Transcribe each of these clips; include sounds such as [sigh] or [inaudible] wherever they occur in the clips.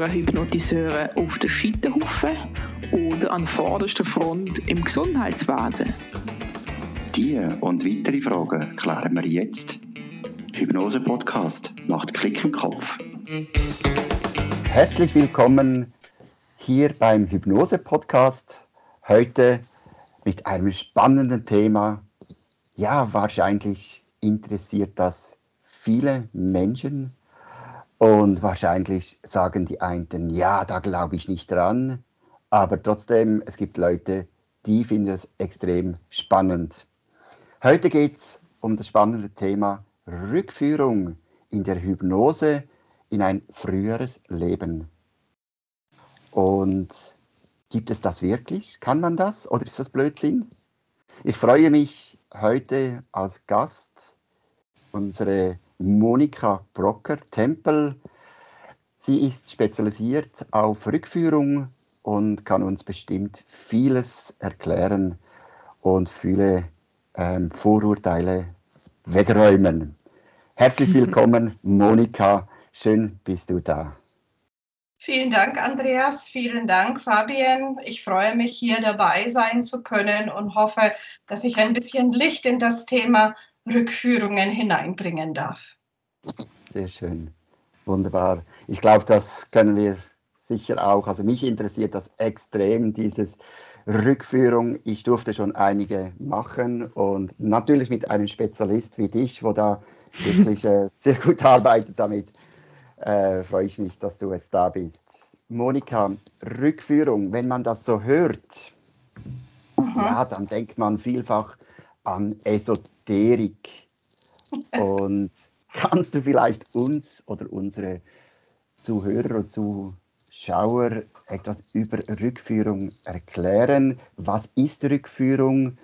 hören Hypnotiseure auf der Scheiterhaufen oder an vorderster Front im Gesundheitswesen? Diese und weitere Fragen klären wir jetzt. Hypnose Podcast macht Klick im Kopf. Herzlich willkommen hier beim Hypnose Podcast. Heute mit einem spannenden Thema. Ja, wahrscheinlich interessiert das viele Menschen und wahrscheinlich sagen die einen, ja, da glaube ich nicht dran. Aber trotzdem, es gibt Leute, die finden es extrem spannend. Heute geht es um das spannende Thema Rückführung in der Hypnose in ein früheres Leben. Und gibt es das wirklich? Kann man das oder ist das Blödsinn? Ich freue mich heute als Gast unsere Monika Brocker-Tempel. Sie ist spezialisiert auf Rückführung und kann uns bestimmt vieles erklären und viele ähm, Vorurteile wegräumen. Herzlich [laughs] willkommen, Monika. Schön bist du da. Vielen Dank, Andreas. Vielen Dank, Fabian. Ich freue mich, hier dabei sein zu können und hoffe, dass ich ein bisschen Licht in das Thema Rückführungen hineinbringen darf. Sehr schön. Wunderbar. Ich glaube, das können wir sicher auch. Also mich interessiert das extrem, dieses Rückführung. Ich durfte schon einige machen und natürlich mit einem Spezialist wie dich, wo da wirklich äh, [laughs] sehr gut arbeitet damit. Äh, freue ich mich, dass du jetzt da bist. Monika, Rückführung, wenn man das so hört, mhm. ja, dann denkt man vielfach an Esoterik. Und [laughs] kannst du vielleicht uns oder unsere Zuhörer und Zuschauer etwas über Rückführung erklären? Was ist Rückführung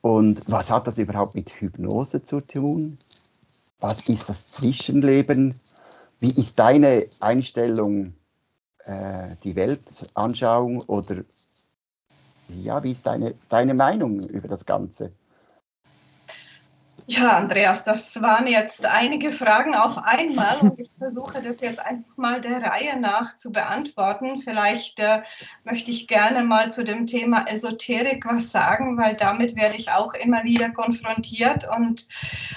und was hat das überhaupt mit Hypnose zu tun? Was ist das Zwischenleben? Wie ist deine Einstellung, äh, die Weltanschauung oder ja, wie ist deine, deine Meinung über das Ganze? Ja, Andreas, das waren jetzt einige Fragen auf einmal und ich versuche das jetzt einfach mal der Reihe nach zu beantworten. Vielleicht äh, möchte ich gerne mal zu dem Thema Esoterik was sagen, weil damit werde ich auch immer wieder konfrontiert und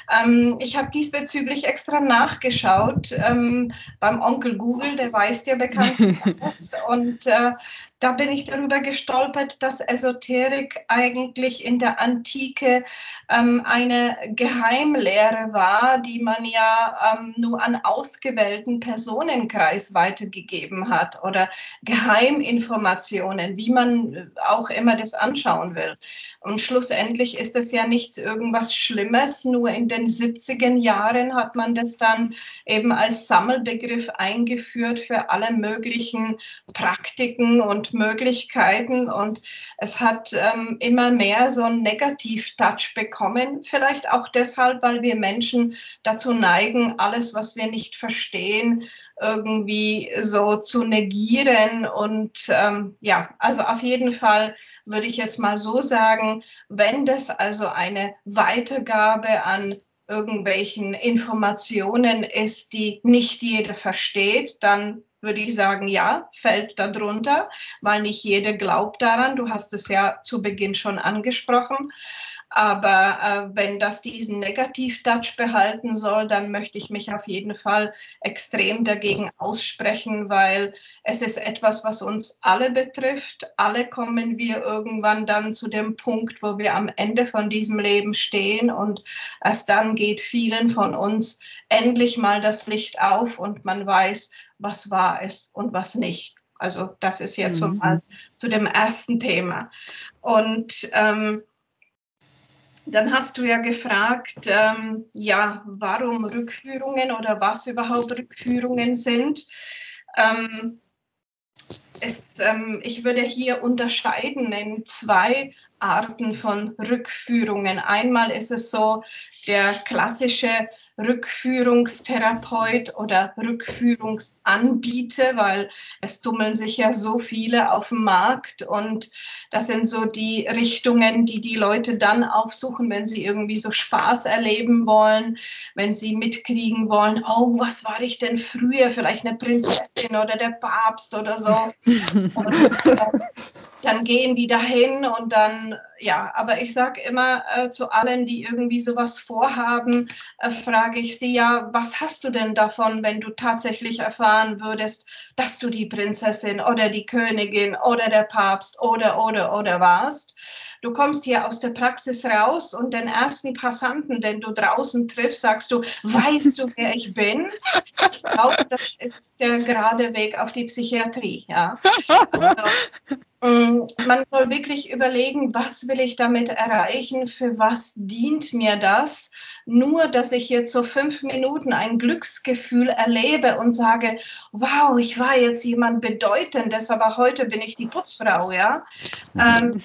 ähm, ich habe diesbezüglich extra nachgeschaut ähm, beim Onkel Google, der weiß ja bekannt [laughs] und äh, da bin ich darüber gestolpert, dass Esoterik eigentlich in der Antike ähm, eine Geheimlehre war, die man ja ähm, nur an ausgewählten Personenkreis weitergegeben hat oder Geheiminformationen, wie man auch immer das anschauen will. Und schlussendlich ist es ja nichts irgendwas Schlimmes, nur in den 70er Jahren hat man das dann eben als Sammelbegriff eingeführt für alle möglichen Praktiken und Möglichkeiten und es hat ähm, immer mehr so einen Negativ-Touch bekommen. Vielleicht auch deshalb, weil wir Menschen dazu neigen, alles, was wir nicht verstehen, irgendwie so zu negieren. Und ähm, ja, also auf jeden Fall würde ich jetzt mal so sagen, wenn das also eine Weitergabe an irgendwelchen Informationen ist, die nicht jeder versteht, dann würde ich sagen, ja, fällt darunter, weil nicht jeder glaubt daran. Du hast es ja zu Beginn schon angesprochen. Aber äh, wenn das diesen Negativ-Touch behalten soll, dann möchte ich mich auf jeden Fall extrem dagegen aussprechen, weil es ist etwas, was uns alle betrifft. Alle kommen wir irgendwann dann zu dem Punkt, wo wir am Ende von diesem Leben stehen und erst dann geht vielen von uns endlich mal das Licht auf und man weiß, was wahr ist und was nicht. Also das ist jetzt mhm. mal zu dem ersten Thema. Und ähm, dann hast du ja gefragt, ähm, ja, warum Rückführungen oder was überhaupt Rückführungen sind. Ähm, es, ähm, ich würde hier unterscheiden in zwei Arten von Rückführungen. Einmal ist es so der klassische Rückführungstherapeut oder Rückführungsanbieter, weil es tummeln sich ja so viele auf dem Markt und das sind so die Richtungen, die die Leute dann aufsuchen, wenn sie irgendwie so Spaß erleben wollen, wenn sie mitkriegen wollen, oh, was war ich denn früher, vielleicht eine Prinzessin oder der Papst oder so. [laughs] und, äh, dann gehen die dahin und dann, ja, aber ich sage immer äh, zu allen, die irgendwie sowas vorhaben, äh, frage ich sie ja, was hast du denn davon, wenn du tatsächlich erfahren würdest, dass du die Prinzessin oder die Königin oder der Papst oder, oder, oder warst? Du kommst hier aus der Praxis raus und den ersten Passanten, den du draußen triffst, sagst du, weißt du, wer ich bin? Ich glaube, das ist der gerade Weg auf die Psychiatrie. Ja? Also, ähm, man soll wirklich überlegen, was will ich damit erreichen, für was dient mir das? Nur, dass ich jetzt so fünf Minuten ein Glücksgefühl erlebe und sage, wow, ich war jetzt jemand Bedeutendes, aber heute bin ich die Putzfrau, ja. Ähm,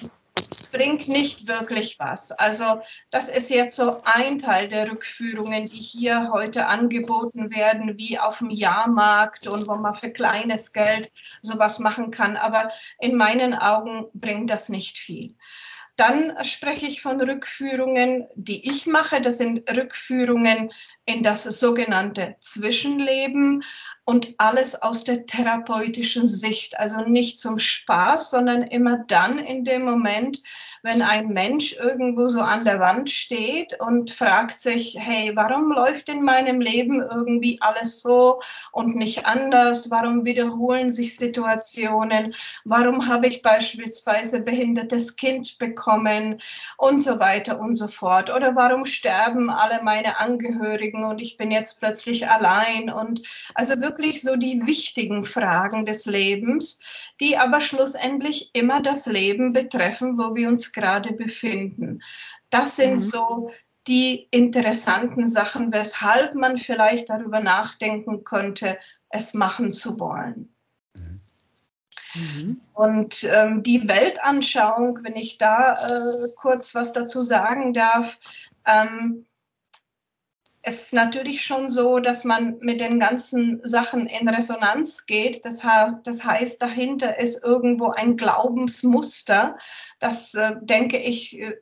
bringt nicht wirklich was. Also das ist jetzt so ein Teil der Rückführungen, die hier heute angeboten werden, wie auf dem Jahrmarkt und wo man für kleines Geld sowas machen kann. Aber in meinen Augen bringt das nicht viel. Dann spreche ich von Rückführungen, die ich mache. Das sind Rückführungen in das sogenannte Zwischenleben und alles aus der therapeutischen Sicht. Also nicht zum Spaß, sondern immer dann in dem Moment, wenn ein Mensch irgendwo so an der Wand steht und fragt sich, hey, warum läuft in meinem Leben irgendwie alles so und nicht anders? Warum wiederholen sich Situationen? Warum habe ich beispielsweise behindertes Kind bekommen und so weiter und so fort? Oder warum sterben alle meine Angehörigen und ich bin jetzt plötzlich allein? Und also wirklich so die wichtigen Fragen des Lebens, die aber schlussendlich immer das Leben betreffen, wo wir uns gerade befinden. Das sind mhm. so die interessanten Sachen, weshalb man vielleicht darüber nachdenken könnte, es machen zu wollen. Mhm. Und ähm, die Weltanschauung, wenn ich da äh, kurz was dazu sagen darf, ähm, es ist natürlich schon so, dass man mit den ganzen Sachen in Resonanz geht. Das, das heißt, dahinter ist irgendwo ein Glaubensmuster. Das, äh, denke ich, äh,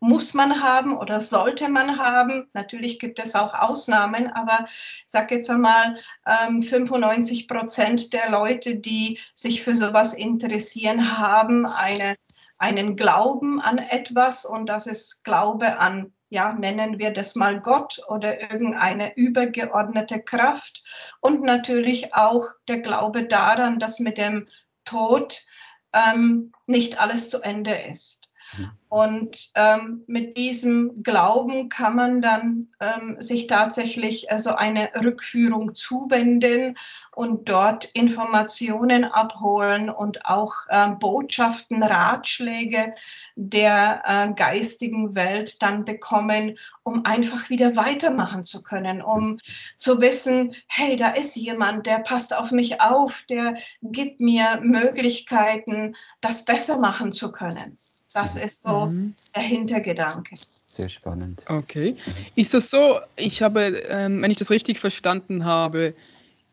muss man haben oder sollte man haben. Natürlich gibt es auch Ausnahmen, aber ich sage jetzt einmal, ähm, 95 Prozent der Leute, die sich für sowas interessieren, haben eine, einen Glauben an etwas und das ist Glaube an ja, nennen wir das mal Gott oder irgendeine übergeordnete Kraft und natürlich auch der Glaube daran, dass mit dem Tod ähm, nicht alles zu Ende ist. Mhm. Und ähm, mit diesem Glauben kann man dann ähm, sich tatsächlich also eine Rückführung zuwenden und dort Informationen abholen und auch äh, Botschaften, Ratschläge der äh, geistigen Welt dann bekommen, um einfach wieder weitermachen zu können, um zu wissen, hey, da ist jemand, der passt auf mich auf, der gibt mir Möglichkeiten, das besser machen zu können. Das ist so mhm. der Hintergedanke. Sehr spannend. Okay. Ist das so, ich habe, ähm, wenn ich das richtig verstanden habe,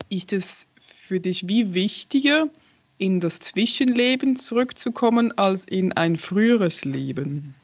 ist es für dich wie wichtiger, in das Zwischenleben zurückzukommen, als in ein früheres Leben?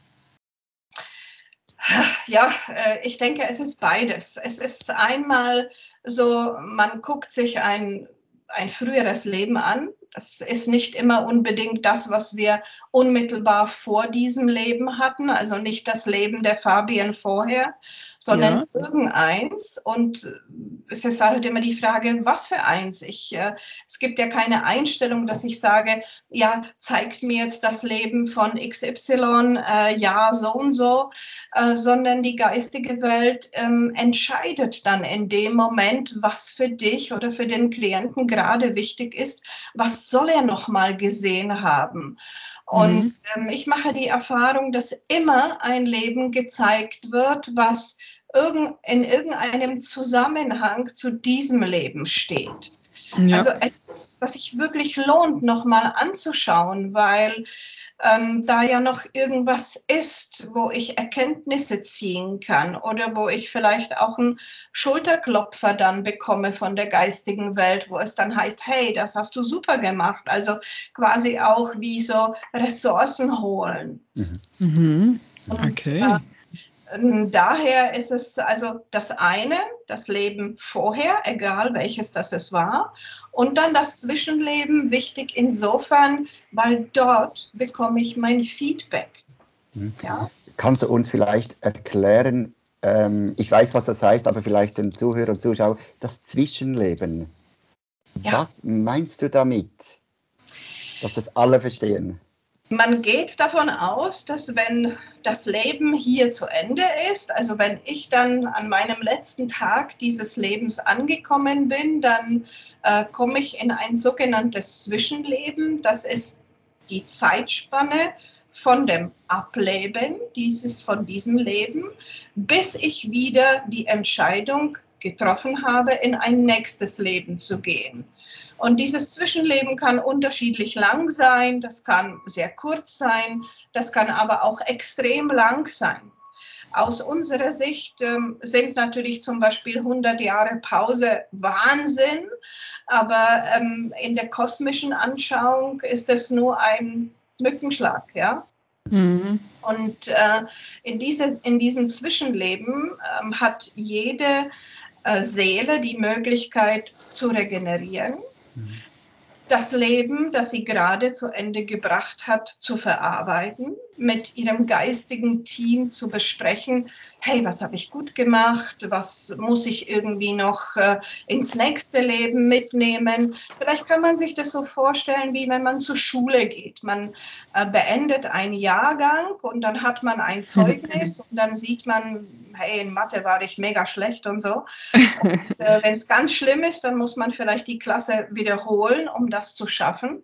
Ja, äh, ich denke, es ist beides. Es ist einmal so, man guckt sich ein, ein früheres Leben an, das ist nicht immer unbedingt das, was wir unmittelbar vor diesem Leben hatten, also nicht das Leben der Fabien vorher, sondern ja. irgendeins. Und es ist halt immer die Frage, was für eins. Ich, äh, es gibt ja keine Einstellung, dass ich sage, ja, zeigt mir jetzt das Leben von XY, äh, ja, so und so, äh, sondern die geistige Welt ähm, entscheidet dann in dem Moment, was für dich oder für den Klienten gerade wichtig ist, was soll er noch mal gesehen haben. Und mhm. ähm, ich mache die Erfahrung, dass immer ein Leben gezeigt wird, was in irgendeinem Zusammenhang zu diesem Leben steht. Ja. Also etwas, was sich wirklich lohnt, nochmal anzuschauen, weil ähm, da ja noch irgendwas ist, wo ich Erkenntnisse ziehen kann oder wo ich vielleicht auch einen Schulterklopfer dann bekomme von der geistigen Welt, wo es dann heißt, hey, das hast du super gemacht. Also quasi auch wie so Ressourcen holen. Mhm. Mhm. Okay. Und, äh, Daher ist es also das eine, das Leben vorher, egal welches das es war, und dann das Zwischenleben wichtig insofern, weil dort bekomme ich mein Feedback. Mhm. Ja? Kannst du uns vielleicht erklären, ähm, ich weiß, was das heißt, aber vielleicht den Zuhörer und Zuschauer, das Zwischenleben. Ja. Was meinst du damit? Dass das alle verstehen. Man geht davon aus, dass wenn das Leben hier zu Ende ist, also wenn ich dann an meinem letzten Tag dieses Lebens angekommen bin, dann äh, komme ich in ein sogenanntes Zwischenleben. Das ist die Zeitspanne von dem Ableben dieses, von diesem Leben, bis ich wieder die Entscheidung getroffen habe, in ein nächstes Leben zu gehen. Und dieses Zwischenleben kann unterschiedlich lang sein, das kann sehr kurz sein, das kann aber auch extrem lang sein. Aus unserer Sicht ähm, sind natürlich zum Beispiel 100 Jahre Pause Wahnsinn, aber ähm, in der kosmischen Anschauung ist es nur ein Mückenschlag, ja. Mhm. Und äh, in, diese, in diesem Zwischenleben ähm, hat jede äh, Seele die Möglichkeit zu regenerieren das Leben, das sie gerade zu Ende gebracht hat, zu verarbeiten, mit ihrem geistigen Team zu besprechen, hey, was habe ich gut gemacht, was muss ich irgendwie noch äh, ins nächste Leben mitnehmen. Vielleicht kann man sich das so vorstellen, wie wenn man zur Schule geht. Man äh, beendet einen Jahrgang und dann hat man ein [laughs] Zeugnis und dann sieht man, hey, in Mathe war ich mega schlecht und so. [laughs] äh, wenn es ganz schlimm ist, dann muss man vielleicht die Klasse wiederholen, um das zu schaffen.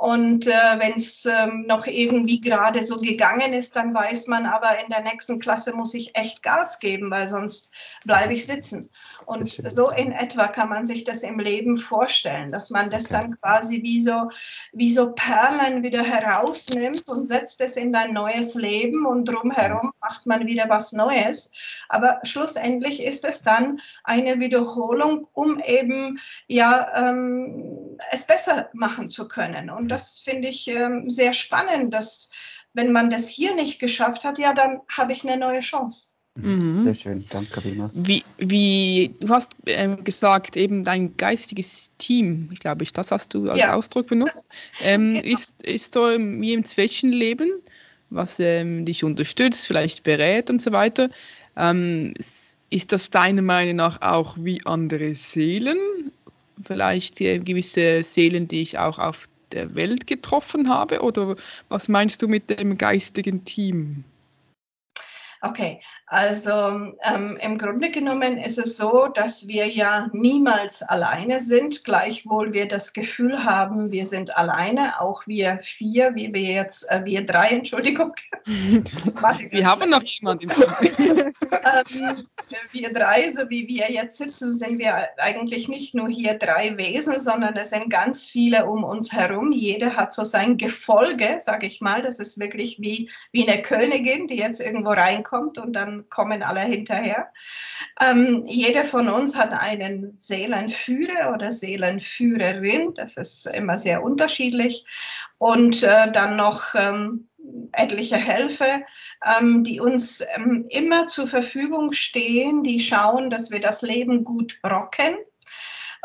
Und äh, wenn es ähm, noch irgendwie gerade so gegangen ist, dann weiß man, aber in der nächsten Klasse muss ich echt Gas geben, weil sonst bleibe ich sitzen. Und so in etwa kann man sich das im Leben vorstellen, dass man das dann quasi wie so, wie so Perlen wieder herausnimmt und setzt es in ein neues Leben und drumherum macht man wieder was Neues. Aber schlussendlich ist es dann eine Wiederholung, um eben ja ähm, es besser machen zu können. Und das finde ich ähm, sehr spannend, dass wenn man das hier nicht geschafft hat, ja, dann habe ich eine neue Chance. Mhm. Sehr schön, danke Karina. Wie, wie, du hast ähm, gesagt, eben dein geistiges Team, glaube ich, das hast du als ja. Ausdruck benutzt, ähm, genau. ist, ist so wie im Zwischenleben, was ähm, dich unterstützt, vielleicht berät und so weiter. Ähm, ist das deiner Meinung nach auch wie andere Seelen? Vielleicht gewisse Seelen, die ich auch auf der Welt getroffen habe? Oder was meinst du mit dem geistigen Team? Okay, also ähm, im Grunde genommen ist es so, dass wir ja niemals alleine sind, gleichwohl wir das Gefühl haben, wir sind alleine, auch wir vier, wie wir jetzt, äh, wir drei, [laughs] Entschuldigung. wir haben noch jemanden. ähm, wir drei, so wie wir jetzt sitzen, sind wir eigentlich nicht nur hier drei Wesen, sondern es sind ganz viele um uns herum. Jeder hat so sein Gefolge, sage ich mal. Das ist wirklich wie, wie eine Königin, die jetzt irgendwo reinkommt kommt und dann kommen alle hinterher. Ähm, jeder von uns hat einen Seelenführer oder Seelenführerin, das ist immer sehr unterschiedlich. Und äh, dann noch ähm, etliche Helfer, ähm, die uns ähm, immer zur Verfügung stehen, die schauen, dass wir das Leben gut rocken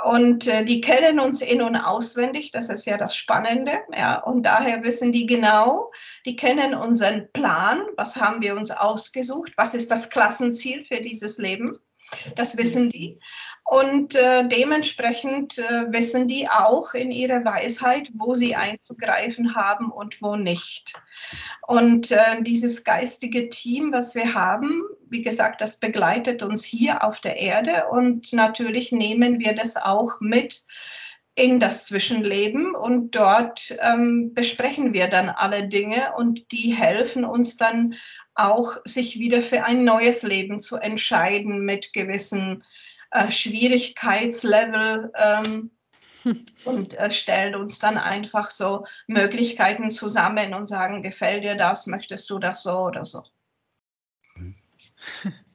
und äh, die kennen uns in- und auswendig, das ist ja das Spannende. Ja. Und daher wissen die genau, die kennen unseren Plan, was haben wir uns ausgesucht, was ist das Klassenziel für dieses Leben. Das wissen die. Und äh, dementsprechend äh, wissen die auch in ihrer Weisheit, wo sie einzugreifen haben und wo nicht. Und äh, dieses geistige Team, was wir haben, wie gesagt, das begleitet uns hier auf der Erde und natürlich nehmen wir das auch mit in das Zwischenleben und dort ähm, besprechen wir dann alle Dinge und die helfen uns dann auch, sich wieder für ein neues Leben zu entscheiden mit gewissen äh, Schwierigkeitslevel. Ähm, und äh, stellen uns dann einfach so Möglichkeiten zusammen und sagen, gefällt dir das, möchtest du das so oder so.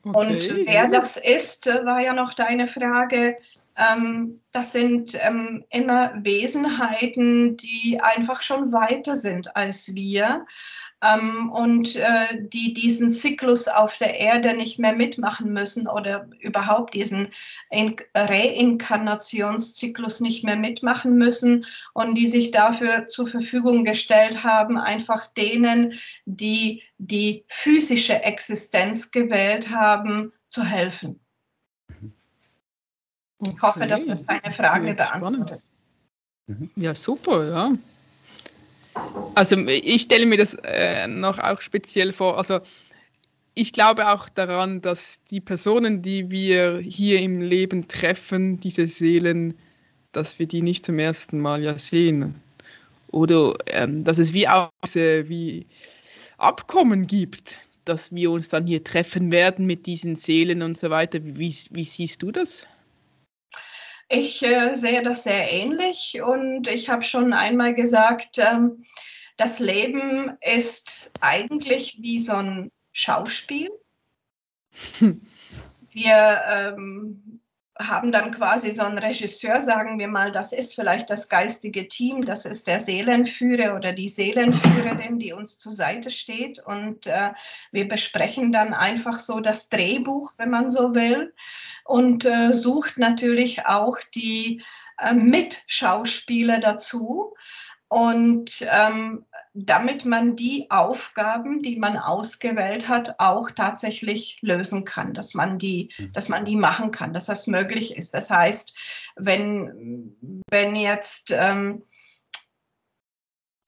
Okay. Und wer das ist, äh, war ja noch deine Frage. Ähm, das sind ähm, immer Wesenheiten, die einfach schon weiter sind als wir ähm, und äh, die diesen Zyklus auf der Erde nicht mehr mitmachen müssen oder überhaupt diesen In Reinkarnationszyklus nicht mehr mitmachen müssen und die sich dafür zur Verfügung gestellt haben, einfach denen, die die physische Existenz gewählt haben, zu helfen. Okay. Ich hoffe, dass das deine Frage beantwortet. Ja, super, ja. Also ich stelle mir das äh, noch auch speziell vor. Also ich glaube auch daran, dass die Personen, die wir hier im Leben treffen, diese Seelen, dass wir die nicht zum ersten Mal ja sehen. Oder ähm, dass es wie auch wie Abkommen gibt, dass wir uns dann hier treffen werden mit diesen Seelen und so weiter. Wie, wie siehst du das? Ich äh, sehe das sehr ähnlich und ich habe schon einmal gesagt, ähm, das Leben ist eigentlich wie so ein Schauspiel. [laughs] Wir ähm, haben dann quasi so einen Regisseur, sagen wir mal, das ist vielleicht das geistige Team, das ist der Seelenführer oder die Seelenführerin, die uns zur Seite steht. Und äh, wir besprechen dann einfach so das Drehbuch, wenn man so will und äh, sucht natürlich auch die äh, Mitschauspieler dazu. Und ähm, damit man die Aufgaben, die man ausgewählt hat, auch tatsächlich lösen kann, dass man die, mhm. dass man die machen kann, dass das möglich ist. Das heißt, wenn, wenn jetzt ähm,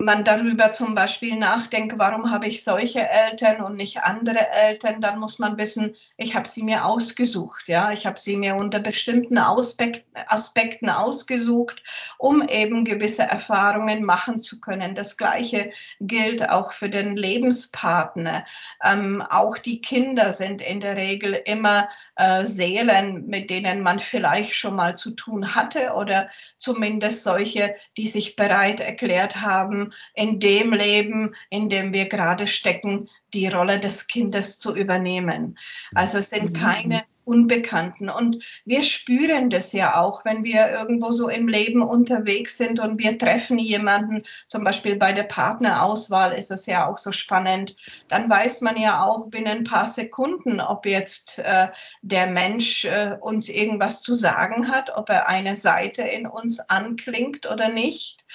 man darüber zum Beispiel nachdenkt, warum habe ich solche Eltern und nicht andere Eltern, dann muss man wissen, ich habe sie mir ausgesucht. Ja, ich habe sie mir unter bestimmten Aspekten ausgesucht, um eben gewisse Erfahrungen machen zu können. Das Gleiche gilt auch für den Lebenspartner. Ähm, auch die Kinder sind in der Regel immer äh, Seelen, mit denen man vielleicht schon mal zu tun hatte oder zumindest solche, die sich bereit erklärt haben, in dem Leben, in dem wir gerade stecken, die Rolle des Kindes zu übernehmen. Also es sind mhm. keine Unbekannten. Und wir spüren das ja auch, wenn wir irgendwo so im Leben unterwegs sind und wir treffen jemanden, zum Beispiel bei der Partnerauswahl ist es ja auch so spannend, dann weiß man ja auch binnen ein paar Sekunden, ob jetzt äh, der Mensch äh, uns irgendwas zu sagen hat, ob er eine Seite in uns anklingt oder nicht.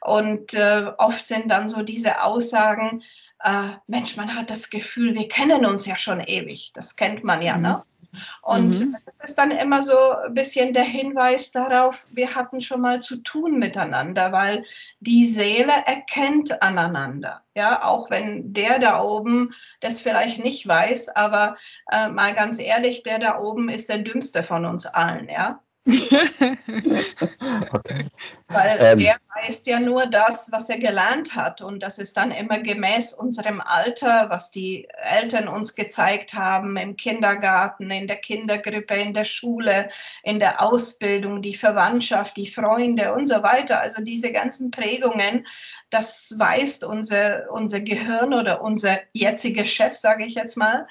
Und äh, oft sind dann so diese Aussagen, äh, Mensch, man hat das Gefühl, wir kennen uns ja schon ewig. Das kennt man ja, ne? Und mhm. das ist dann immer so ein bisschen der Hinweis darauf, wir hatten schon mal zu tun miteinander, weil die Seele erkennt aneinander. Ja, auch wenn der da oben das vielleicht nicht weiß, aber äh, mal ganz ehrlich, der da oben ist der dümmste von uns allen, ja. [laughs] [laughs] okay. Weil ähm, der weiß ja nur das, was er gelernt hat. Und das ist dann immer gemäß unserem Alter, was die Eltern uns gezeigt haben im Kindergarten, in der Kindergrippe, in der Schule, in der Ausbildung, die Verwandtschaft, die Freunde und so weiter. Also diese ganzen Prägungen, das weist unser, unser Gehirn oder unser jetziger Chef, sage ich jetzt mal.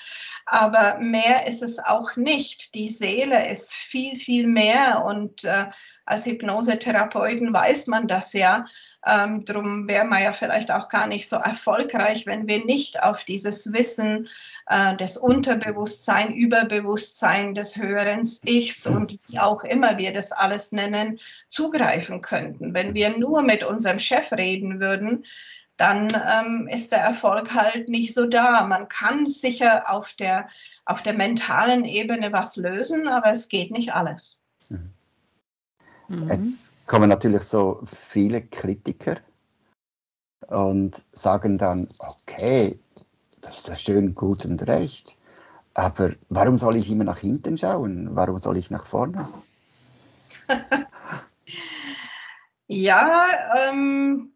Aber mehr ist es auch nicht. Die Seele ist viel, viel mehr. Und äh, als Hypnosetherapeuten weiß man das ja. Ähm, drum wäre man ja vielleicht auch gar nicht so erfolgreich, wenn wir nicht auf dieses Wissen äh, des Unterbewusstsein, Überbewusstsein, des höheren Ichs und wie auch immer wir das alles nennen, zugreifen könnten. Wenn wir nur mit unserem Chef reden würden, dann ähm, ist der Erfolg halt nicht so da. Man kann sicher auf der, auf der mentalen Ebene was lösen, aber es geht nicht alles. Mhm. Jetzt kommen natürlich so viele Kritiker und sagen dann, okay, das ist ja schön, gut und recht, aber warum soll ich immer nach hinten schauen? Warum soll ich nach vorne? [laughs] ja, ähm,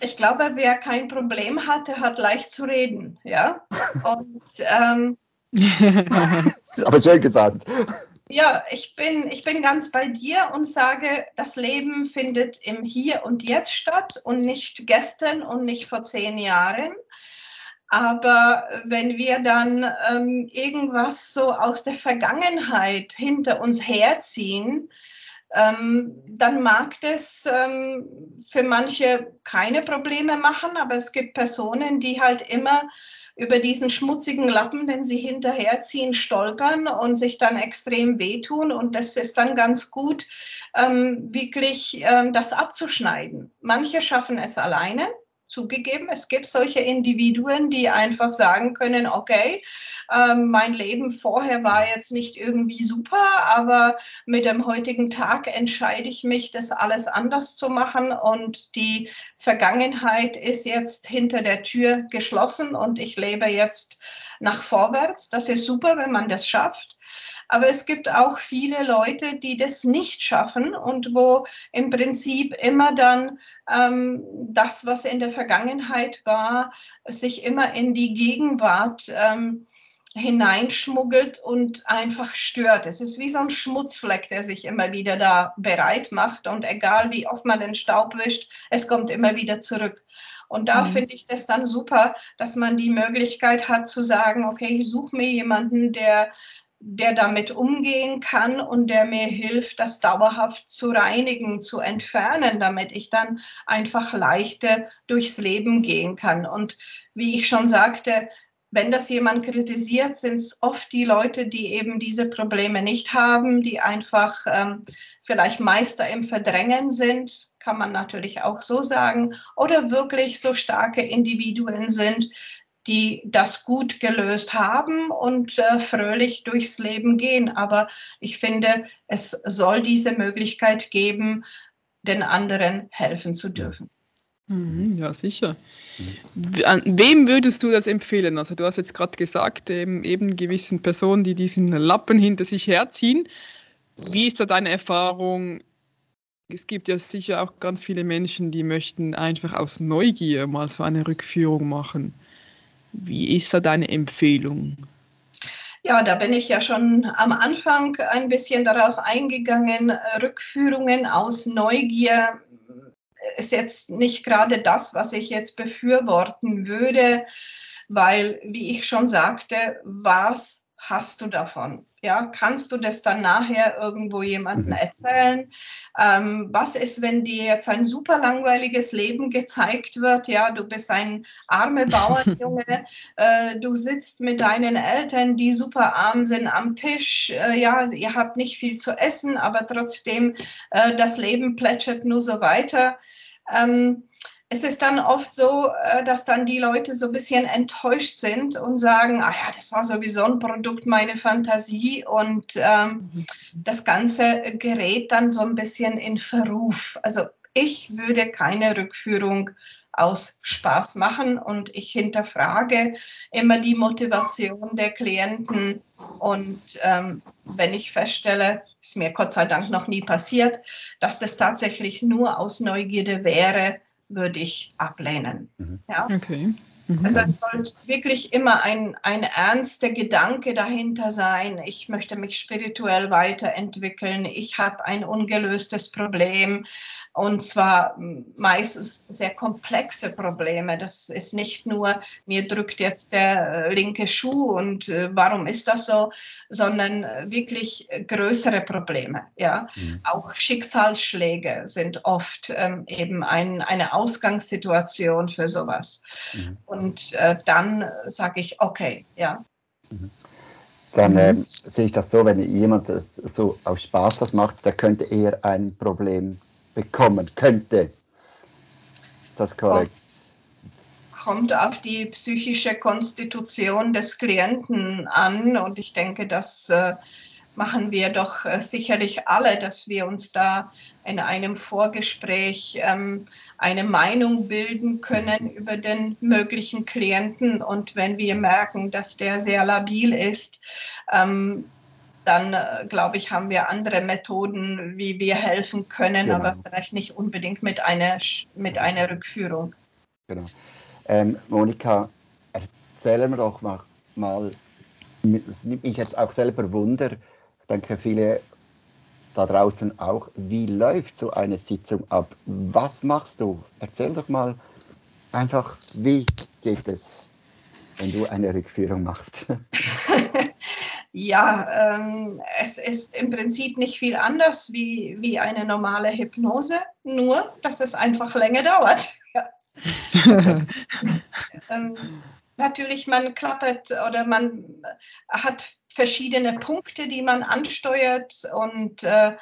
ich glaube, wer kein Problem hatte, hat leicht zu reden. Ja. [laughs] Und, ähm, [laughs] aber schön gesagt. Ja, ich bin, ich bin ganz bei dir und sage, das Leben findet im Hier und Jetzt statt und nicht gestern und nicht vor zehn Jahren. Aber wenn wir dann ähm, irgendwas so aus der Vergangenheit hinter uns herziehen, ähm, dann mag das ähm, für manche keine Probleme machen, aber es gibt Personen, die halt immer über diesen schmutzigen Lappen, den sie hinterherziehen, stolpern und sich dann extrem wehtun. Und das ist dann ganz gut, ähm, wirklich ähm, das abzuschneiden. Manche schaffen es alleine zugegeben, es gibt solche Individuen, die einfach sagen können, okay, ähm, mein Leben vorher war jetzt nicht irgendwie super, aber mit dem heutigen Tag entscheide ich mich, das alles anders zu machen und die Vergangenheit ist jetzt hinter der Tür geschlossen und ich lebe jetzt nach vorwärts. Das ist super, wenn man das schafft. Aber es gibt auch viele Leute, die das nicht schaffen und wo im Prinzip immer dann ähm, das, was in der Vergangenheit war, sich immer in die Gegenwart ähm, hineinschmuggelt und einfach stört. Es ist wie so ein Schmutzfleck, der sich immer wieder da bereit macht und egal wie oft man den Staub wischt, es kommt immer wieder zurück. Und da mhm. finde ich das dann super, dass man die Möglichkeit hat zu sagen, okay, ich suche mir jemanden, der der damit umgehen kann und der mir hilft, das dauerhaft zu reinigen, zu entfernen, damit ich dann einfach leichter durchs Leben gehen kann. Und wie ich schon sagte, wenn das jemand kritisiert, sind es oft die Leute, die eben diese Probleme nicht haben, die einfach ähm, vielleicht Meister im Verdrängen sind, kann man natürlich auch so sagen, oder wirklich so starke Individuen sind, die das gut gelöst haben und äh, fröhlich durchs Leben gehen. Aber ich finde, es soll diese Möglichkeit geben, den anderen helfen zu dürfen. Mhm, ja, sicher. An wem würdest du das empfehlen? Also du hast jetzt gerade gesagt, eben, eben gewissen Personen, die diesen Lappen hinter sich herziehen. Wie ist da deine Erfahrung? Es gibt ja sicher auch ganz viele Menschen, die möchten einfach aus Neugier mal so eine Rückführung machen. Wie ist da deine Empfehlung? Ja, da bin ich ja schon am Anfang ein bisschen darauf eingegangen. Rückführungen aus Neugier ist jetzt nicht gerade das, was ich jetzt befürworten würde, weil, wie ich schon sagte, was hast du davon? Ja, kannst du das dann nachher irgendwo jemandem mhm. erzählen? Ähm, was ist, wenn dir jetzt ein super langweiliges Leben gezeigt wird? Ja, du bist ein armer Bauernjunge, [laughs] äh, du sitzt mit deinen Eltern, die super arm sind, am Tisch. Äh, ja, ihr habt nicht viel zu essen, aber trotzdem äh, das Leben plätschert nur so weiter. Ähm, es ist dann oft so, äh, dass dann die Leute so ein bisschen enttäuscht sind und sagen, ah ja, das war sowieso ein Produkt meiner Fantasie und ähm, mhm. das Ganze gerät dann so ein bisschen in Verruf. Also ich würde keine Rückführung aus Spaß machen und ich hinterfrage immer die Motivation der Klienten und ähm, wenn ich feststelle, ist mir Gott sei Dank noch nie passiert, dass das tatsächlich nur aus Neugierde wäre, würde ich ablehnen. Mhm. Ja? Okay. Mhm. Also es sollte wirklich immer ein, ein ernster Gedanke dahinter sein. Ich möchte mich spirituell weiterentwickeln. Ich habe ein ungelöstes Problem. Und zwar meistens sehr komplexe Probleme. Das ist nicht nur, mir drückt jetzt der äh, linke Schuh und äh, warum ist das so, sondern wirklich größere Probleme. Ja? Mhm. Auch Schicksalsschläge sind oft ähm, eben ein, eine Ausgangssituation für sowas. Mhm. Und äh, dann sage ich, okay, ja. Mhm. Dann äh, sehe ich das so, wenn jemand das so aus Spaß das macht, der könnte eher ein Problem bekommen könnte. Ist das korrekt? Kommt auf die psychische Konstitution des Klienten an und ich denke, das äh, machen wir doch äh, sicherlich alle, dass wir uns da in einem Vorgespräch ähm, eine Meinung bilden können über den möglichen Klienten. Und wenn wir merken, dass der sehr labil ist, ähm, dann äh, glaube ich, haben wir andere Methoden, wie wir helfen können, genau. aber vielleicht nicht unbedingt mit einer, mit einer Rückführung. Genau. Ähm, Monika, erzählen wir doch mal, mal, das nimmt mich jetzt auch selber Wunder, denke viele da draußen auch, wie läuft so eine Sitzung ab? Was machst du? Erzähl doch mal einfach, wie geht es, wenn du eine Rückführung machst? [laughs] [laughs] ja, ähm, es ist im Prinzip nicht viel anders wie, wie eine normale Hypnose, nur dass es einfach länger dauert. [laughs] [laughs] ähm, natürlich, man klappert oder man hat verschiedene Punkte, die man ansteuert und äh,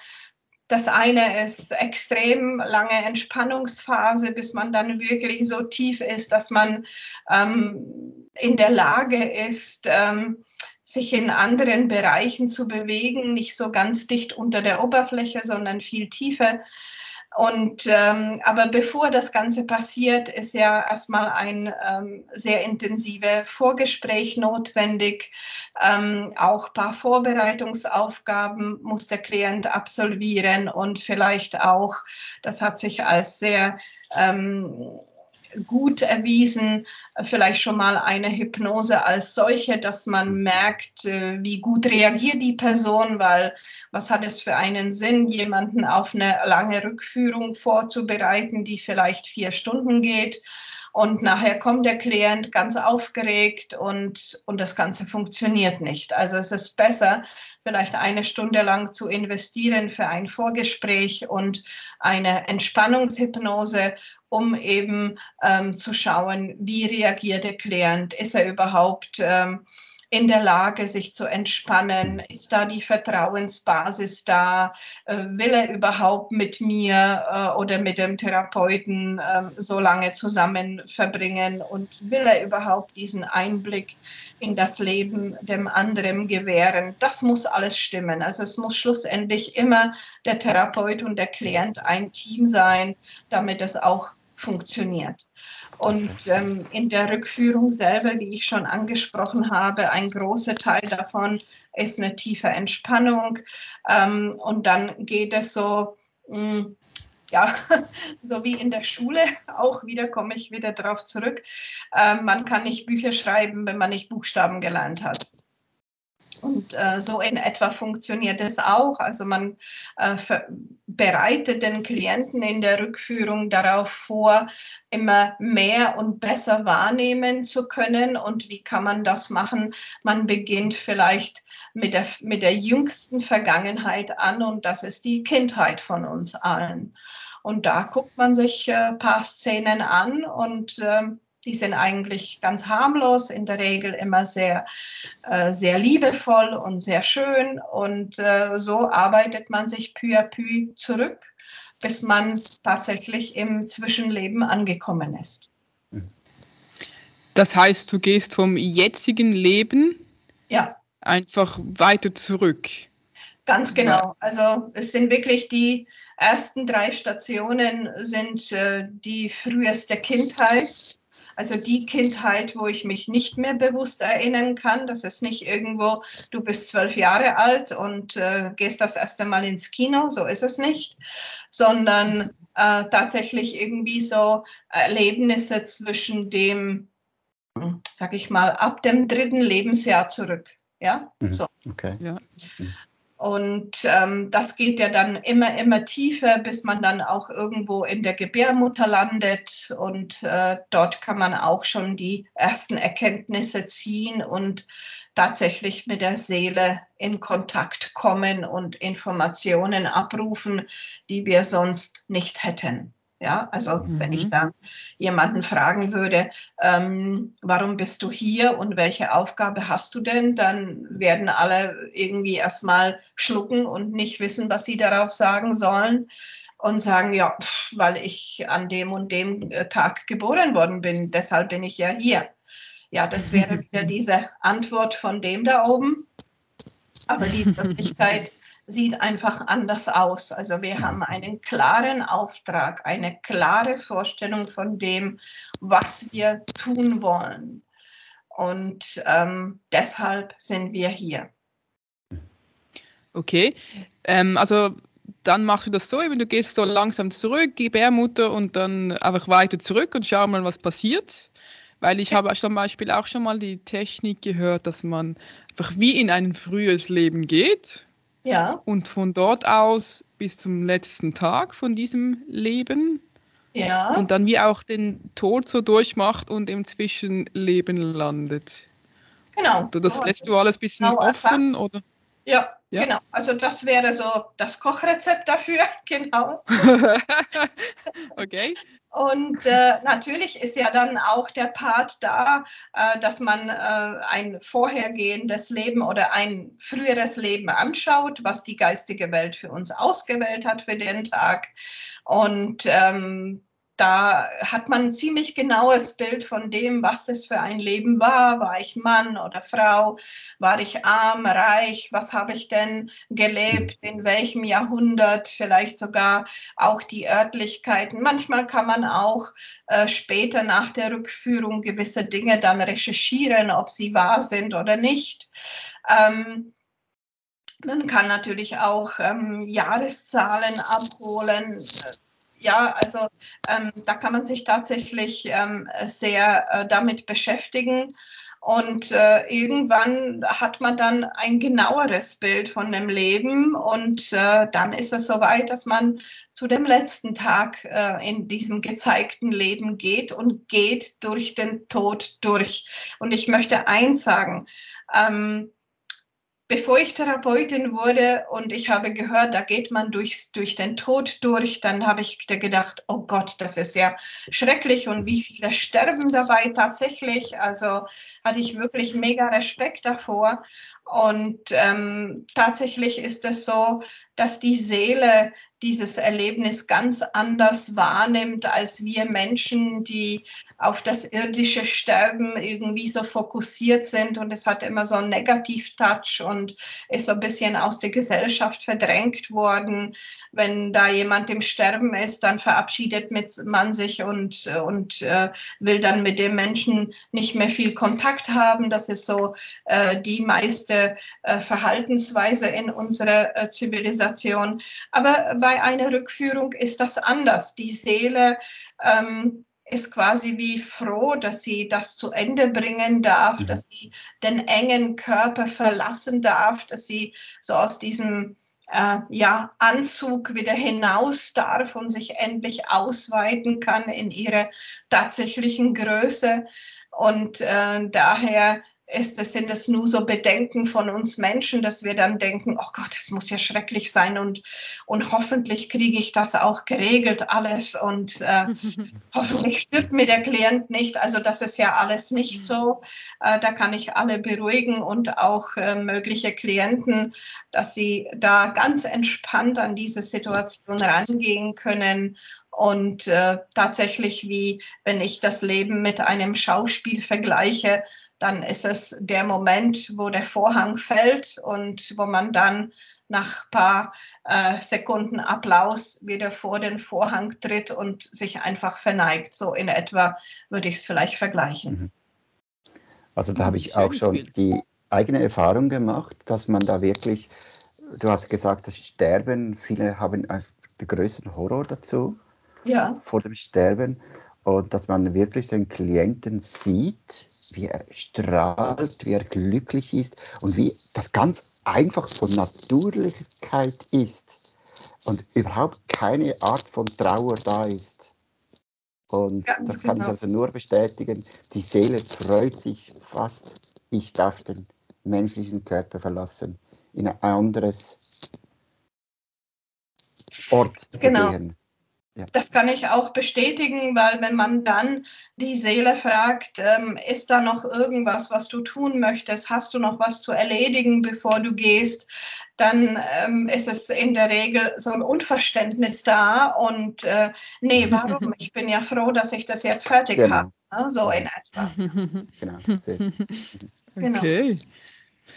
das eine ist extrem lange Entspannungsphase, bis man dann wirklich so tief ist, dass man ähm, in der Lage ist, ähm, sich in anderen Bereichen zu bewegen, nicht so ganz dicht unter der Oberfläche, sondern viel tiefer. Und ähm, aber bevor das Ganze passiert, ist ja erstmal ein ähm, sehr intensives Vorgespräch notwendig. Ähm, auch paar Vorbereitungsaufgaben muss der Klient absolvieren und vielleicht auch, das hat sich als sehr ähm, gut erwiesen, vielleicht schon mal eine Hypnose als solche, dass man merkt, äh, wie gut reagiert die Person, weil was hat es für einen Sinn, jemanden auf eine lange Rückführung vorzubereiten, die vielleicht vier Stunden geht. Und nachher kommt der Klient ganz aufgeregt und, und das Ganze funktioniert nicht. Also es ist besser, vielleicht eine Stunde lang zu investieren für ein Vorgespräch und eine Entspannungshypnose um eben ähm, zu schauen, wie reagiert der Klient, ist er überhaupt ähm, in der Lage, sich zu entspannen? Ist da die Vertrauensbasis da? Äh, will er überhaupt mit mir äh, oder mit dem Therapeuten äh, so lange zusammen verbringen? Und will er überhaupt diesen Einblick in das Leben dem anderen gewähren? Das muss alles stimmen. Also es muss schlussendlich immer der Therapeut und der Klient ein Team sein, damit es auch funktioniert. Und ähm, in der Rückführung selber, wie ich schon angesprochen habe, ein großer Teil davon ist eine tiefe Entspannung. Ähm, und dann geht es so, mh, hm, ja, [laughs] so wie in der Schule, [laughs] auch wieder komme ich wieder darauf zurück. Ähm, man kann nicht Bücher schreiben, wenn man nicht Buchstaben gelernt hat. Und äh, so in etwa funktioniert es auch. Also man äh, bereitet den Klienten in der Rückführung darauf vor, immer mehr und besser wahrnehmen zu können. Und wie kann man das machen? Man beginnt vielleicht mit der, mit der jüngsten Vergangenheit an und das ist die Kindheit von uns allen. Und da guckt man sich ein äh, paar Szenen an und ähm, die sind eigentlich ganz harmlos, in der Regel immer sehr, äh, sehr liebevoll und sehr schön. Und äh, so arbeitet man sich peu à peu zurück, bis man tatsächlich im Zwischenleben angekommen ist. Das heißt, du gehst vom jetzigen Leben ja. einfach weiter zurück. Ganz genau. Also es sind wirklich die ersten drei Stationen sind äh, die früheste Kindheit also die Kindheit, wo ich mich nicht mehr bewusst erinnern kann. Das ist nicht irgendwo, du bist zwölf Jahre alt und äh, gehst das erste Mal ins Kino, so ist es nicht, sondern äh, tatsächlich irgendwie so Erlebnisse zwischen dem, sag ich mal, ab dem dritten Lebensjahr zurück. Ja, mhm. so. Okay. Ja. Und ähm, das geht ja dann immer, immer tiefer, bis man dann auch irgendwo in der Gebärmutter landet. Und äh, dort kann man auch schon die ersten Erkenntnisse ziehen und tatsächlich mit der Seele in Kontakt kommen und Informationen abrufen, die wir sonst nicht hätten. Ja, also mhm. wenn ich mhm. dann jemanden fragen würde, ähm, warum bist du hier und welche Aufgabe hast du denn, dann werden alle irgendwie erstmal schlucken und nicht wissen, was sie darauf sagen sollen und sagen, ja, pff, weil ich an dem und dem äh, Tag geboren worden bin, deshalb bin ich ja hier. Ja, das wäre [laughs] wieder diese Antwort von dem da oben. Aber die [laughs] Wirklichkeit sieht einfach anders aus. Also wir haben einen klaren Auftrag, eine klare Vorstellung von dem, was wir tun wollen. Und ähm, deshalb sind wir hier. Okay, ähm, also dann machst du das so, eben du gehst so langsam zurück, Gebärmutter und dann einfach weiter zurück und schau mal, was passiert. Weil ich habe zum Beispiel auch schon mal die Technik gehört, dass man einfach wie in ein frühes Leben geht Ja. Und von dort aus bis zum letzten Tag von diesem Leben. Ja. Und dann wie auch den Tod so durchmacht und im Zwischenleben landet. Genau. Das lässt du alles ein bisschen genau offen, oder? Ja, ja, genau. Also das wäre so das Kochrezept dafür, [laughs] genau. [laughs] okay. Und äh, natürlich ist ja dann auch der Part da, äh, dass man äh, ein vorhergehendes Leben oder ein früheres Leben anschaut, was die geistige Welt für uns ausgewählt hat für den Tag. Und ähm, da hat man ein ziemlich genaues Bild von dem, was das für ein Leben war. War ich Mann oder Frau? War ich arm, reich? Was habe ich denn gelebt? In welchem Jahrhundert? Vielleicht sogar auch die Örtlichkeiten. Manchmal kann man auch äh, später nach der Rückführung gewisse Dinge dann recherchieren, ob sie wahr sind oder nicht. Ähm, man kann natürlich auch ähm, Jahreszahlen abholen ja, also ähm, da kann man sich tatsächlich ähm, sehr äh, damit beschäftigen. Und äh, irgendwann hat man dann ein genaueres Bild von dem Leben und äh, dann ist es soweit, dass man zu dem letzten Tag äh, in diesem gezeigten Leben geht und geht durch den Tod durch. Und ich möchte eins sagen, ähm, bevor ich Therapeutin wurde und ich habe gehört, da geht man durchs, durch den Tod durch, dann habe ich gedacht, oh Gott, das ist ja schrecklich und wie viele sterben dabei tatsächlich. Also hatte ich wirklich mega Respekt davor. Und ähm, tatsächlich ist es so, dass die Seele dieses Erlebnis ganz anders wahrnimmt als wir Menschen, die auf das irdische Sterben irgendwie so fokussiert sind und es hat immer so einen Negativ-Touch und ist so ein bisschen aus der Gesellschaft verdrängt worden. Wenn da jemand im Sterben ist, dann verabschiedet man sich und, und äh, will dann mit dem Menschen nicht mehr viel Kontakt haben. Das ist so äh, die meiste äh, Verhaltensweise in unserer äh, Zivilisation. Aber bei einer Rückführung ist das anders. Die Seele ähm, ist quasi wie froh, dass sie das zu Ende bringen darf, mhm. dass sie den engen Körper verlassen darf, dass sie so aus diesem äh, ja, Anzug wieder hinaus darf und sich endlich ausweiten kann in ihre tatsächlichen Größe. Und äh, daher ist es, sind es nur so Bedenken von uns Menschen, dass wir dann denken, oh Gott, das muss ja schrecklich sein und, und hoffentlich kriege ich das auch geregelt alles und äh, [laughs] hoffentlich stirbt mir der Klient nicht. Also das ist ja alles nicht so. Äh, da kann ich alle beruhigen und auch äh, mögliche Klienten, dass sie da ganz entspannt an diese Situation rangehen können und äh, tatsächlich wie wenn ich das Leben mit einem Schauspiel vergleiche, dann ist es der Moment, wo der Vorhang fällt und wo man dann nach ein paar äh, Sekunden Applaus wieder vor den Vorhang tritt und sich einfach verneigt. So in etwa würde ich es vielleicht vergleichen. Mhm. Also da habe ich auch schon die eigene Erfahrung gemacht, dass man da wirklich, du hast gesagt, das Sterben, viele haben den größten Horror dazu, ja. vor dem Sterben, und dass man wirklich den Klienten sieht, wie er strahlt, wie er glücklich ist und wie das ganz einfach von Natürlichkeit ist und überhaupt keine Art von Trauer da ist. Und ganz das kann genau. ich also nur bestätigen. Die Seele freut sich fast, ich darf den menschlichen Körper verlassen, in ein anderes Ort zu genau. gehen. Ja. Das kann ich auch bestätigen, weil wenn man dann die Seele fragt, ähm, ist da noch irgendwas, was du tun möchtest? Hast du noch was zu erledigen, bevor du gehst? Dann ähm, ist es in der Regel so ein Unverständnis da und äh, nee, [laughs] warum? Ich bin ja froh, dass ich das jetzt fertig genau. habe. Ne? So in etwa. Genau. [laughs] [laughs] genau. Okay.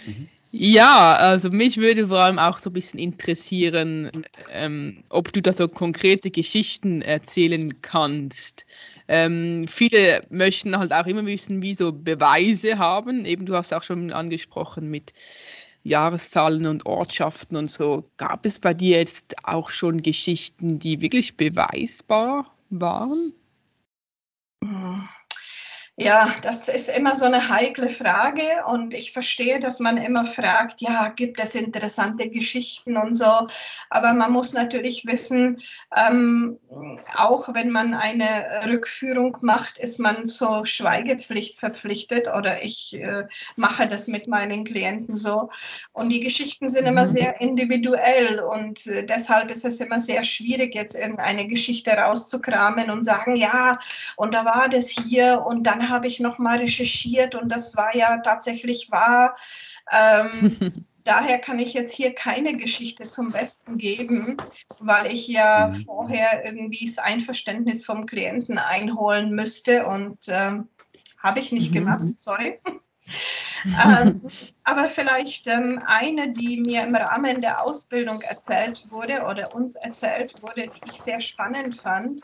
Mhm. Ja, also mich würde vor allem auch so ein bisschen interessieren, ähm, ob du da so konkrete Geschichten erzählen kannst. Ähm, viele möchten halt auch immer wissen, wie so Beweise haben. Eben, du hast auch schon angesprochen mit Jahreszahlen und Ortschaften und so. Gab es bei dir jetzt auch schon Geschichten, die wirklich beweisbar waren? Ja, das ist immer so eine heikle Frage und ich verstehe, dass man immer fragt, ja, gibt es interessante Geschichten und so, aber man muss natürlich wissen, ähm, auch wenn man eine Rückführung macht, ist man zur Schweigepflicht verpflichtet oder ich äh, mache das mit meinen Klienten so und die Geschichten sind immer mhm. sehr individuell und äh, deshalb ist es immer sehr schwierig, jetzt irgendeine Geschichte rauszukramen und sagen, ja, und da war das hier und dann habe ich noch mal recherchiert und das war ja tatsächlich wahr. Ähm, [laughs] daher kann ich jetzt hier keine Geschichte zum Besten geben, weil ich ja mhm. vorher irgendwie das Einverständnis vom Klienten einholen müsste und ähm, habe ich nicht mhm. gemacht, sorry. [laughs] [laughs] ähm, aber vielleicht ähm, eine, die mir im Rahmen der Ausbildung erzählt wurde oder uns erzählt wurde, die ich sehr spannend fand.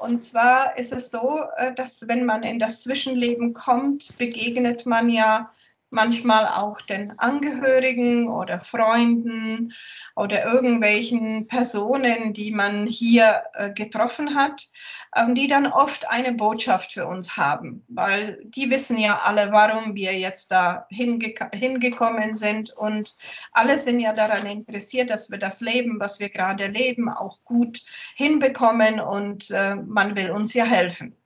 Und zwar ist es so, äh, dass wenn man in das Zwischenleben kommt, begegnet man ja manchmal auch den Angehörigen oder Freunden oder irgendwelchen Personen, die man hier äh, getroffen hat, ähm, die dann oft eine Botschaft für uns haben, weil die wissen ja alle, warum wir jetzt da hinge hingekommen sind und alle sind ja daran interessiert, dass wir das Leben, was wir gerade leben, auch gut hinbekommen und äh, man will uns ja helfen.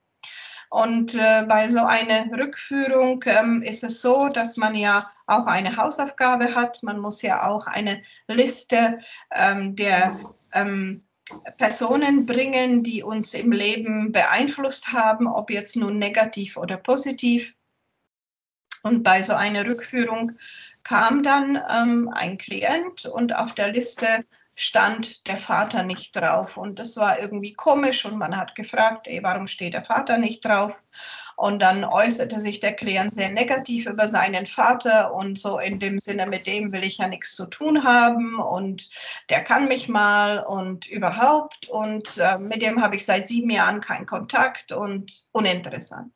Und äh, bei so einer Rückführung ähm, ist es so, dass man ja auch eine Hausaufgabe hat. Man muss ja auch eine Liste ähm, der ähm, Personen bringen, die uns im Leben beeinflusst haben, ob jetzt nun negativ oder positiv. Und bei so einer Rückführung kam dann ähm, ein Klient und auf der Liste stand der Vater nicht drauf. Und das war irgendwie komisch und man hat gefragt, ey, warum steht der Vater nicht drauf? Und dann äußerte sich der Klient sehr negativ über seinen Vater und so in dem Sinne, mit dem will ich ja nichts zu tun haben und der kann mich mal und überhaupt. Und äh, mit dem habe ich seit sieben Jahren keinen Kontakt und uninteressant.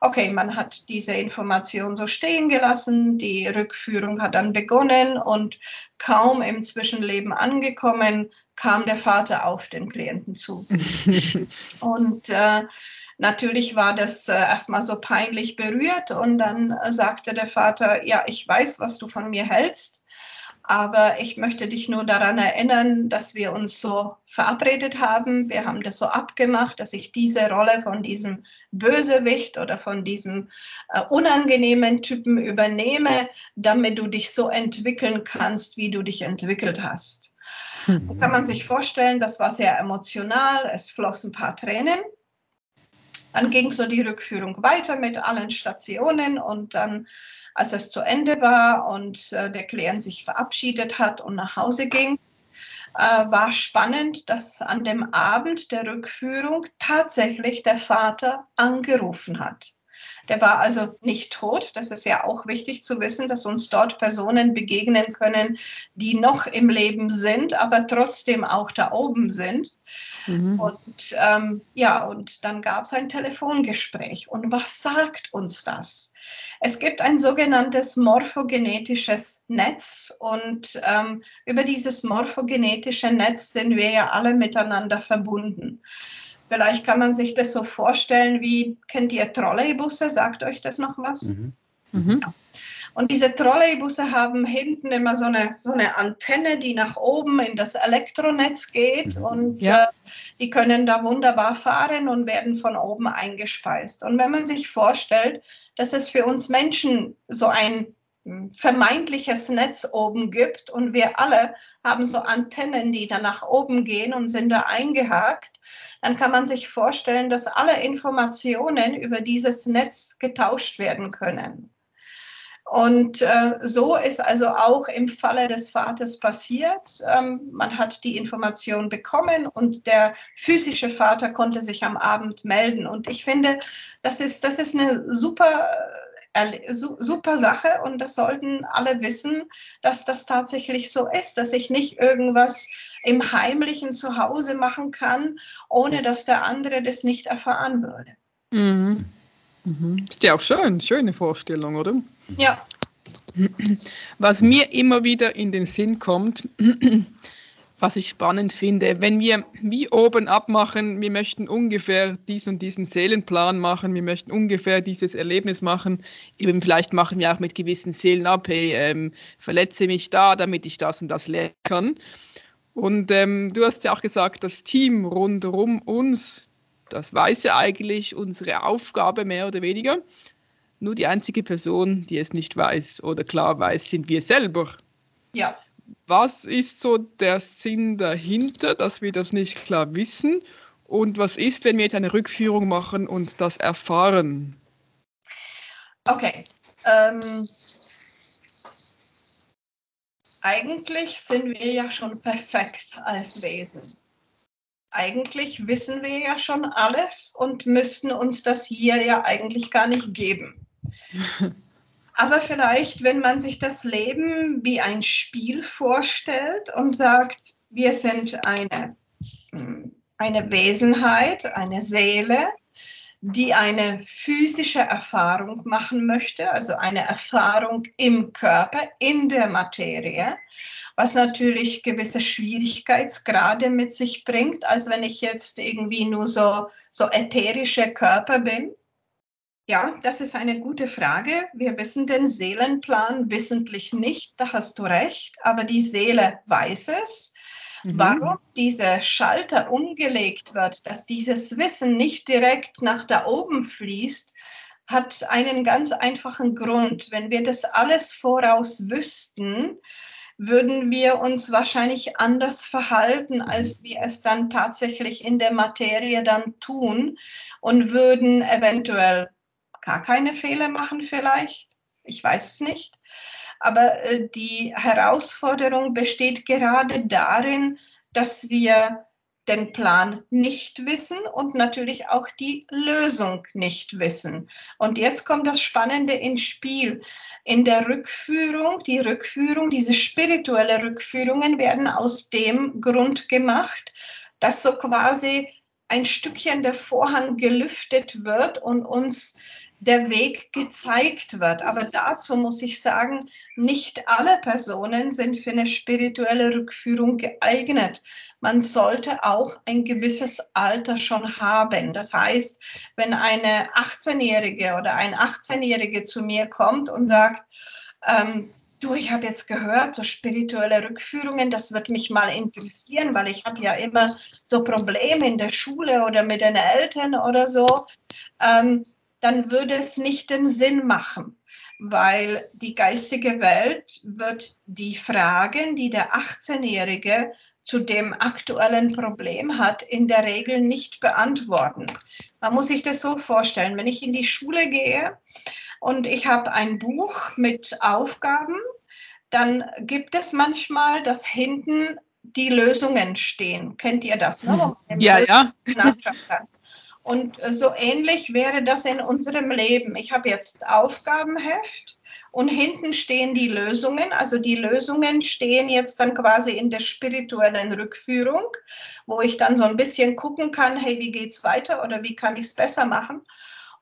Okay, man hat diese Information so stehen gelassen, die Rückführung hat dann begonnen und kaum im Zwischenleben angekommen, kam der Vater auf den Klienten zu. [laughs] und äh, Natürlich war das äh, erstmal so peinlich berührt und dann äh, sagte der Vater, ja, ich weiß, was du von mir hältst, aber ich möchte dich nur daran erinnern, dass wir uns so verabredet haben. Wir haben das so abgemacht, dass ich diese Rolle von diesem Bösewicht oder von diesem äh, unangenehmen Typen übernehme, damit du dich so entwickeln kannst, wie du dich entwickelt hast. Mhm. Kann man sich vorstellen, das war sehr emotional. Es flossen ein paar Tränen. Dann ging so die Rückführung weiter mit allen Stationen und dann als es zu Ende war und äh, der Klient sich verabschiedet hat und nach Hause ging, äh, war spannend, dass an dem Abend der Rückführung tatsächlich der Vater angerufen hat. Der war also nicht tot. Das ist ja auch wichtig zu wissen, dass uns dort Personen begegnen können, die noch im Leben sind, aber trotzdem auch da oben sind. Mhm. Und ähm, ja, und dann gab es ein Telefongespräch. Und was sagt uns das? Es gibt ein sogenanntes morphogenetisches Netz und ähm, über dieses morphogenetische Netz sind wir ja alle miteinander verbunden. Vielleicht kann man sich das so vorstellen, wie kennt ihr Trolleybusse? Sagt euch das noch was? Mhm. Mhm. Ja. Und diese Trolleybusse haben hinten immer so eine, so eine Antenne, die nach oben in das Elektronetz geht. Mhm. Und ja. äh, die können da wunderbar fahren und werden von oben eingespeist. Und wenn man sich vorstellt, dass es für uns Menschen so ein hm, vermeintliches Netz oben gibt und wir alle haben so Antennen, die da nach oben gehen und sind da eingehakt, dann kann man sich vorstellen, dass alle Informationen über dieses Netz getauscht werden können. Und äh, so ist also auch im Falle des Vaters passiert. Ähm, man hat die Information bekommen und der physische Vater konnte sich am Abend melden. Und ich finde, das ist, das ist eine super, äh, super Sache und das sollten alle wissen, dass das tatsächlich so ist, dass ich nicht irgendwas im Heimlichen zu Hause machen kann, ohne dass der andere das nicht erfahren würde. Mhm. Mhm. Ist ja auch schön, schöne Vorstellung, oder? Ja. Was mir immer wieder in den Sinn kommt, [clears throat] was ich spannend finde. Wenn wir wie oben abmachen, wir möchten ungefähr diesen und diesen Seelenplan machen, wir möchten ungefähr dieses Erlebnis machen, eben vielleicht machen wir auch mit gewissen Seelen ab, hey, ähm, verletze mich da, damit ich das und das lernen kann. Und ähm, du hast ja auch gesagt, das Team rundherum uns, das weiß ja eigentlich unsere Aufgabe mehr oder weniger. Nur die einzige Person, die es nicht weiß oder klar weiß, sind wir selber. Ja was ist so der Sinn dahinter, dass wir das nicht klar wissen? Und was ist, wenn wir jetzt eine Rückführung machen und das erfahren? Okay. Ähm, eigentlich sind wir ja schon perfekt als Wesen. Eigentlich wissen wir ja schon alles und müssten uns das hier ja eigentlich gar nicht geben. [laughs] Aber vielleicht, wenn man sich das Leben wie ein Spiel vorstellt und sagt, wir sind eine, eine Wesenheit, eine Seele, die eine physische Erfahrung machen möchte, also eine Erfahrung im Körper, in der Materie, was natürlich gewisse Schwierigkeitsgrade mit sich bringt, als wenn ich jetzt irgendwie nur so, so ätherische Körper bin. Ja, das ist eine gute Frage. Wir wissen den Seelenplan wissentlich nicht, da hast du recht, aber die Seele weiß es. Mhm. Warum dieser Schalter umgelegt wird, dass dieses Wissen nicht direkt nach da oben fließt, hat einen ganz einfachen Grund. Wenn wir das alles voraus wüssten, würden wir uns wahrscheinlich anders verhalten, als wir es dann tatsächlich in der Materie dann tun und würden eventuell gar keine Fehler machen vielleicht. Ich weiß es nicht. Aber äh, die Herausforderung besteht gerade darin, dass wir den Plan nicht wissen und natürlich auch die Lösung nicht wissen. Und jetzt kommt das Spannende ins Spiel. In der Rückführung, die Rückführung, diese spirituelle Rückführungen werden aus dem Grund gemacht, dass so quasi ein Stückchen der Vorhang gelüftet wird und uns der Weg gezeigt wird. Aber dazu muss ich sagen, nicht alle Personen sind für eine spirituelle Rückführung geeignet. Man sollte auch ein gewisses Alter schon haben. Das heißt, wenn eine 18-Jährige oder ein 18-Jährige zu mir kommt und sagt, ähm, du, ich habe jetzt gehört, so spirituelle Rückführungen, das wird mich mal interessieren, weil ich habe ja immer so Probleme in der Schule oder mit den Eltern oder so. Ähm, dann würde es nicht den Sinn machen, weil die geistige Welt wird die Fragen, die der 18-Jährige zu dem aktuellen Problem hat, in der Regel nicht beantworten. Man muss sich das so vorstellen, wenn ich in die Schule gehe und ich habe ein Buch mit Aufgaben, dann gibt es manchmal, dass hinten die Lösungen stehen. Kennt ihr das? Ne? Ja, ja. Und so ähnlich wäre das in unserem Leben. Ich habe jetzt Aufgabenheft und hinten stehen die Lösungen. Also die Lösungen stehen jetzt dann quasi in der spirituellen Rückführung, wo ich dann so ein bisschen gucken kann, hey, wie geht es weiter oder wie kann ich es besser machen?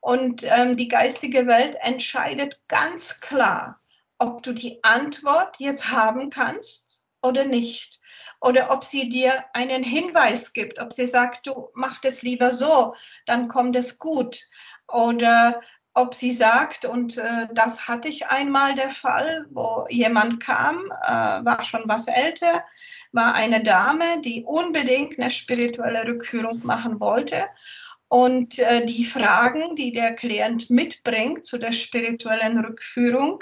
Und ähm, die geistige Welt entscheidet ganz klar, ob du die Antwort jetzt haben kannst oder nicht oder ob sie dir einen Hinweis gibt, ob sie sagt, du mach das lieber so, dann kommt es gut. Oder ob sie sagt, und äh, das hatte ich einmal der Fall, wo jemand kam, äh, war schon was älter, war eine Dame, die unbedingt eine spirituelle Rückführung machen wollte. Und äh, die Fragen, die der Klient mitbringt zu der spirituellen Rückführung,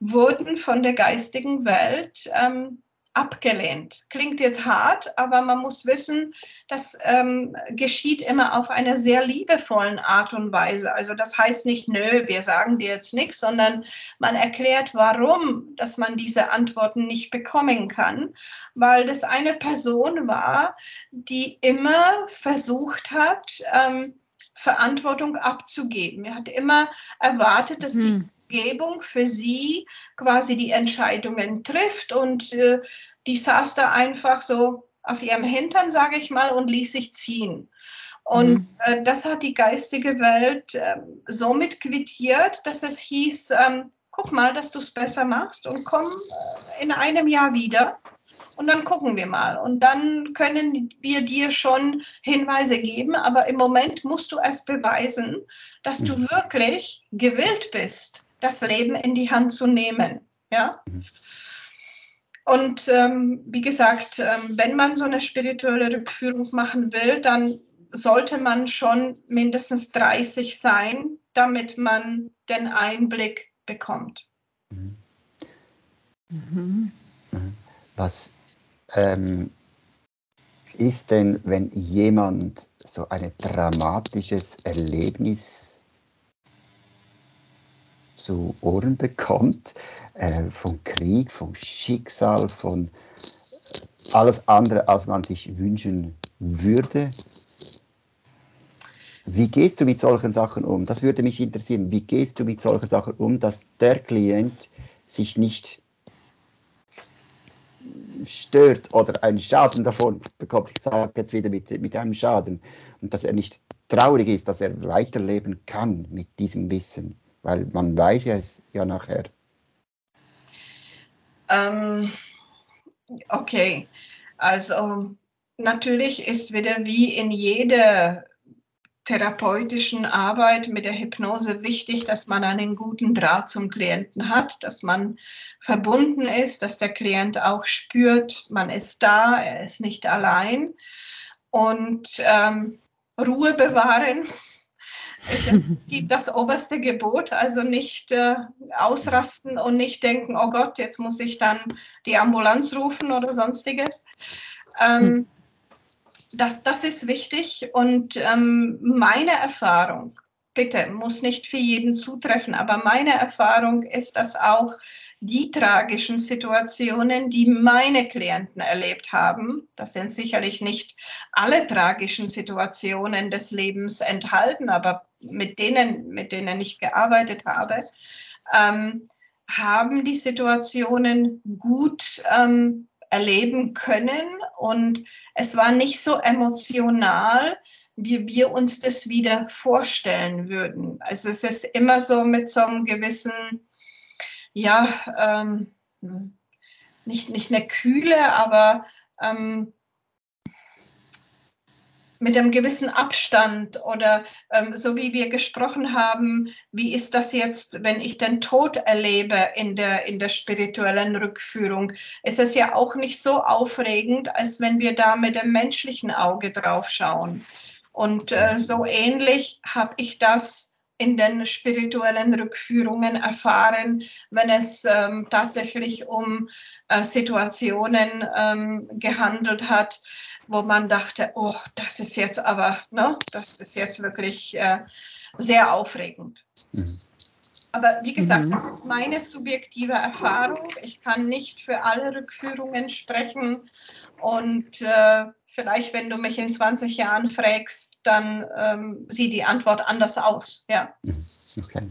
wurden von der geistigen Welt ähm, abgelehnt. Klingt jetzt hart, aber man muss wissen, das ähm, geschieht immer auf einer sehr liebevollen Art und Weise. Also das heißt nicht, nö, wir sagen dir jetzt nichts, sondern man erklärt, warum, dass man diese Antworten nicht bekommen kann, weil das eine Person war, die immer versucht hat, ähm, Verantwortung abzugeben. Er hat immer erwartet, dass mhm. die Umgebung für sie quasi die Entscheidungen trifft und äh, die saß da einfach so auf ihrem Hintern, sage ich mal, und ließ sich ziehen. Und mhm. äh, das hat die geistige Welt äh, somit quittiert, dass es hieß, ähm, guck mal, dass du es besser machst und komm äh, in einem Jahr wieder. Und dann gucken wir mal. Und dann können wir dir schon Hinweise geben, aber im Moment musst du es beweisen, dass du mhm. wirklich gewillt bist, das Leben in die Hand zu nehmen. Ja? Mhm. Und ähm, wie gesagt, ähm, wenn man so eine spirituelle Rückführung machen will, dann sollte man schon mindestens 30 sein, damit man den Einblick bekommt. Mhm. Mhm. Was ähm, ist denn, wenn jemand so ein dramatisches Erlebnis zu Ohren bekommt, äh, vom Krieg, vom Schicksal, von alles andere, als man sich wünschen würde? Wie gehst du mit solchen Sachen um? Das würde mich interessieren. Wie gehst du mit solchen Sachen um, dass der Klient sich nicht stört oder einen Schaden davon bekommt, ich sage jetzt wieder mit, mit einem Schaden, und dass er nicht traurig ist, dass er weiterleben kann mit diesem Wissen, weil man weiß ja es ja nachher. Ähm, okay, also natürlich ist wieder wie in jeder therapeutischen Arbeit mit der Hypnose wichtig, dass man einen guten Draht zum Klienten hat, dass man verbunden ist, dass der Klient auch spürt, man ist da, er ist nicht allein. Und ähm, Ruhe bewahren [laughs] ist im Prinzip das oberste Gebot, also nicht äh, ausrasten und nicht denken, oh Gott, jetzt muss ich dann die Ambulanz rufen oder sonstiges. Ähm, hm das, das ist wichtig. Und ähm, meine Erfahrung, bitte, muss nicht für jeden zutreffen, aber meine Erfahrung ist, dass auch die tragischen Situationen, die meine Klienten erlebt haben, das sind sicherlich nicht alle tragischen Situationen des Lebens enthalten, aber mit denen, mit denen ich gearbeitet habe, ähm, haben die Situationen gut ähm, erleben können. Und es war nicht so emotional, wie wir uns das wieder vorstellen würden. Also es ist immer so mit so einem gewissen, ja, ähm, nicht, nicht eine Kühle, aber ähm, mit einem gewissen Abstand oder ähm, so wie wir gesprochen haben, wie ist das jetzt, wenn ich den Tod erlebe in der, in der spirituellen Rückführung? Ist es ja auch nicht so aufregend, als wenn wir da mit dem menschlichen Auge drauf schauen. Und äh, so ähnlich habe ich das in den spirituellen Rückführungen erfahren, wenn es ähm, tatsächlich um äh, Situationen ähm, gehandelt hat, wo man dachte, oh, das ist jetzt aber, ne, das ist jetzt wirklich äh, sehr aufregend. Mhm. Aber wie gesagt, mhm. das ist meine subjektive Erfahrung. Ich kann nicht für alle Rückführungen sprechen. Und äh, vielleicht, wenn du mich in 20 Jahren fragst, dann ähm, sieht die Antwort anders aus. Ja. Mhm. Okay.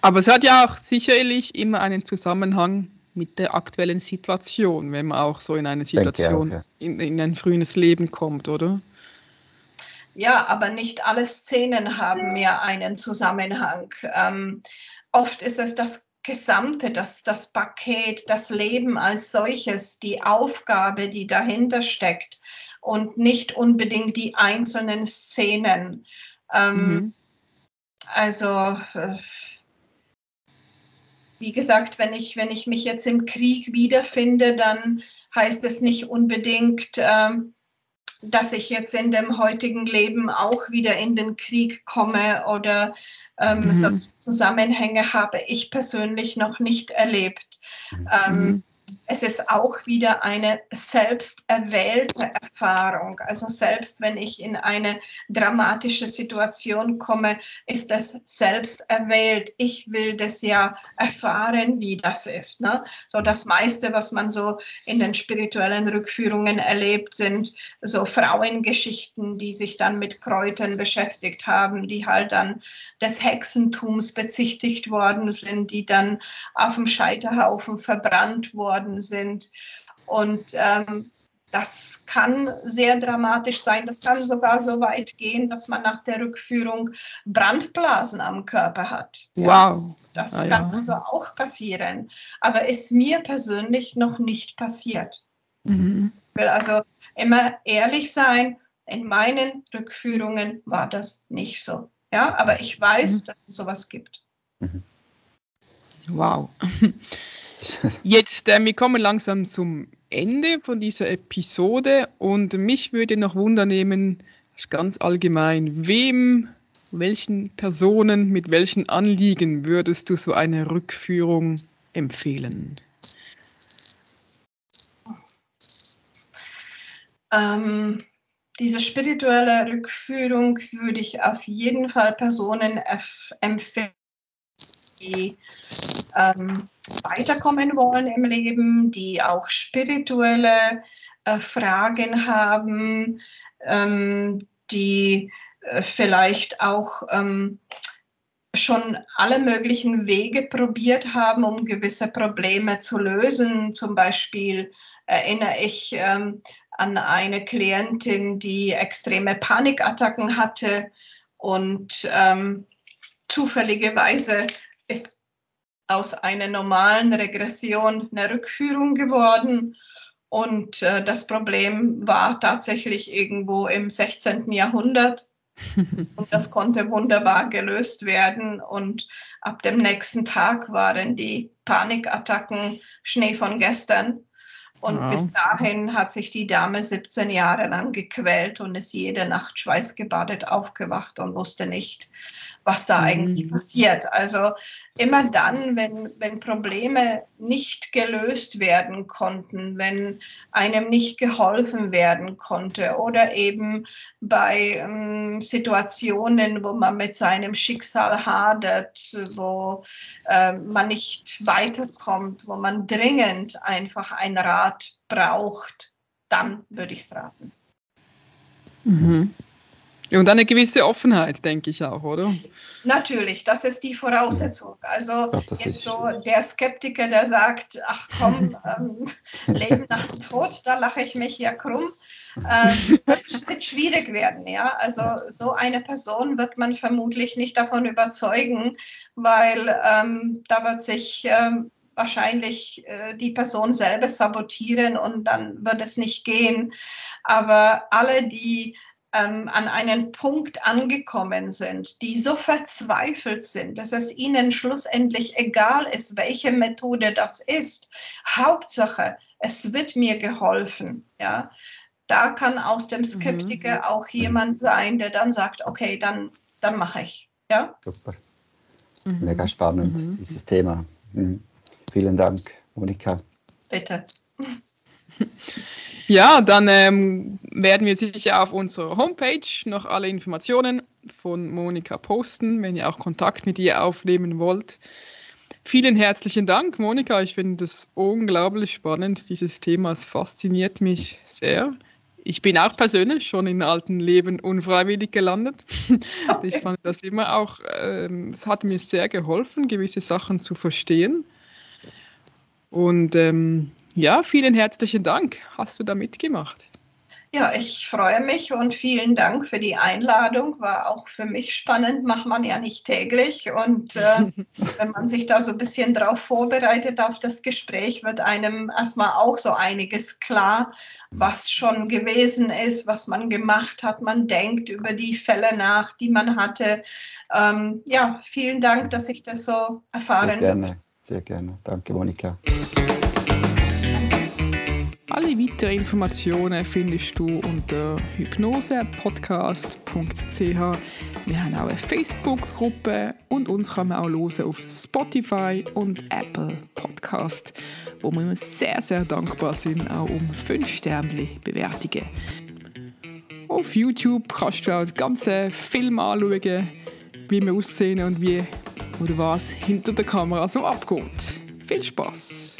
Aber es hat ja auch sicherlich immer einen Zusammenhang mit der aktuellen Situation, wenn man auch so in eine Situation, auch, ja. in, in ein frühes Leben kommt, oder? Ja, aber nicht alle Szenen haben mehr einen Zusammenhang. Ähm, oft ist es das Gesamte, das, das Paket, das Leben als solches, die Aufgabe, die dahinter steckt und nicht unbedingt die einzelnen Szenen. Ähm, mhm. Also äh, wie gesagt, wenn ich, wenn ich mich jetzt im Krieg wiederfinde, dann heißt es nicht unbedingt, ähm, dass ich jetzt in dem heutigen Leben auch wieder in den Krieg komme oder ähm, mhm. so Zusammenhänge habe ich persönlich noch nicht erlebt. Mhm. Ähm, es ist auch wieder eine selbst erwählte Erfahrung. Also selbst wenn ich in eine dramatische Situation komme, ist das selbst erwählt. Ich will das ja erfahren, wie das ist. Ne? So das meiste, was man so in den spirituellen Rückführungen erlebt, sind so Frauengeschichten, die sich dann mit Kräutern beschäftigt haben, die halt dann des Hexentums bezichtigt worden sind, die dann auf dem Scheiterhaufen verbrannt worden sind. Und ähm, das kann sehr dramatisch sein. Das kann sogar so weit gehen, dass man nach der Rückführung Brandblasen am Körper hat. Wow. Das ah, kann ja. also auch passieren. Aber ist mir persönlich noch nicht passiert. Mhm. Ich will also immer ehrlich sein. In meinen Rückführungen war das nicht so. Ja, aber ich weiß, mhm. dass es sowas gibt. Wow. [laughs] Jetzt, äh, wir kommen langsam zum Ende von dieser Episode und mich würde noch Wunder nehmen, ganz allgemein, wem, welchen Personen, mit welchen Anliegen würdest du so eine Rückführung empfehlen? Ähm, diese spirituelle Rückführung würde ich auf jeden Fall Personen empfehlen, die ähm, weiterkommen wollen im Leben, die auch spirituelle äh, Fragen haben, ähm, die äh, vielleicht auch ähm, schon alle möglichen Wege probiert haben, um gewisse Probleme zu lösen. Zum Beispiel erinnere ich ähm, an eine Klientin, die extreme Panikattacken hatte und ähm, zufälligerweise ist aus einer normalen Regression eine Rückführung geworden. Und äh, das Problem war tatsächlich irgendwo im 16. Jahrhundert. [laughs] Und das konnte wunderbar gelöst werden. Und ab dem nächsten Tag waren die Panikattacken Schnee von gestern. Und wow. bis dahin hat sich die Dame 17 Jahre lang gequält und ist jede Nacht schweißgebadet aufgewacht und wusste nicht, was da eigentlich mhm. passiert. Also immer dann, wenn, wenn Probleme nicht gelöst werden konnten, wenn einem nicht geholfen werden konnte oder eben bei ähm, Situationen, wo man mit seinem Schicksal hadert, wo äh, man nicht weiterkommt, wo man dringend einfach ein Rat braucht, dann würde ich es raten. Mhm. Und eine gewisse Offenheit, denke ich auch, oder? Natürlich, das ist die Voraussetzung. Also jetzt so der Skeptiker, der sagt, ach komm, [laughs] ähm, Leben nach dem Tod, da lache ich mich ja krumm, ähm, [laughs] wird, wird schwierig werden. Ja? Also so eine Person wird man vermutlich nicht davon überzeugen, weil ähm, da wird sich ähm, wahrscheinlich äh, die Person selber sabotieren und dann wird es nicht gehen. Aber alle, die ähm, an einen Punkt angekommen sind, die so verzweifelt sind, dass es ihnen schlussendlich egal ist, welche Methode das ist. Hauptsache, es wird mir geholfen. Ja? Da kann aus dem Skeptiker mhm. auch jemand sein, der dann sagt, okay, dann, dann mache ich. Ja? Super. Mhm. Mega spannend, mhm. dieses Thema. Mhm. Vielen Dank, Monika. Bitte. Ja, dann ähm, werden wir sicher auf unserer Homepage noch alle Informationen von Monika posten, wenn ihr auch Kontakt mit ihr aufnehmen wollt. Vielen herzlichen Dank, Monika. Ich finde das unglaublich spannend. Dieses Thema es fasziniert mich sehr. Ich bin auch persönlich schon in alten Leben unfreiwillig gelandet. Okay. [laughs] Ich fand das immer auch, ähm, es hat mir sehr geholfen, gewisse Sachen zu verstehen. Und ähm, ja, vielen herzlichen Dank. Hast du da mitgemacht? Ja, ich freue mich und vielen Dank für die Einladung. War auch für mich spannend, macht man ja nicht täglich. Und äh, [laughs] wenn man sich da so ein bisschen drauf vorbereitet auf das Gespräch, wird einem erstmal auch so einiges klar, was schon gewesen ist, was man gemacht hat. Man denkt über die Fälle nach, die man hatte. Ähm, ja, vielen Dank, dass ich das so erfahren habe. Sehr gerne. Danke, Monika. Alle weiteren Informationen findest du unter hypnosepodcast.ch. Wir haben auch eine Facebook-Gruppe und uns kann man auch hören auf Spotify und Apple Podcast, wo wir sehr, sehr dankbar sind, auch um 5 Sterne Bewertungen. Auf YouTube kannst du auch den ganzen Film anschauen, wie wir aussehen und wie oder was hinter der Kamera so abgeht. Viel Spaß!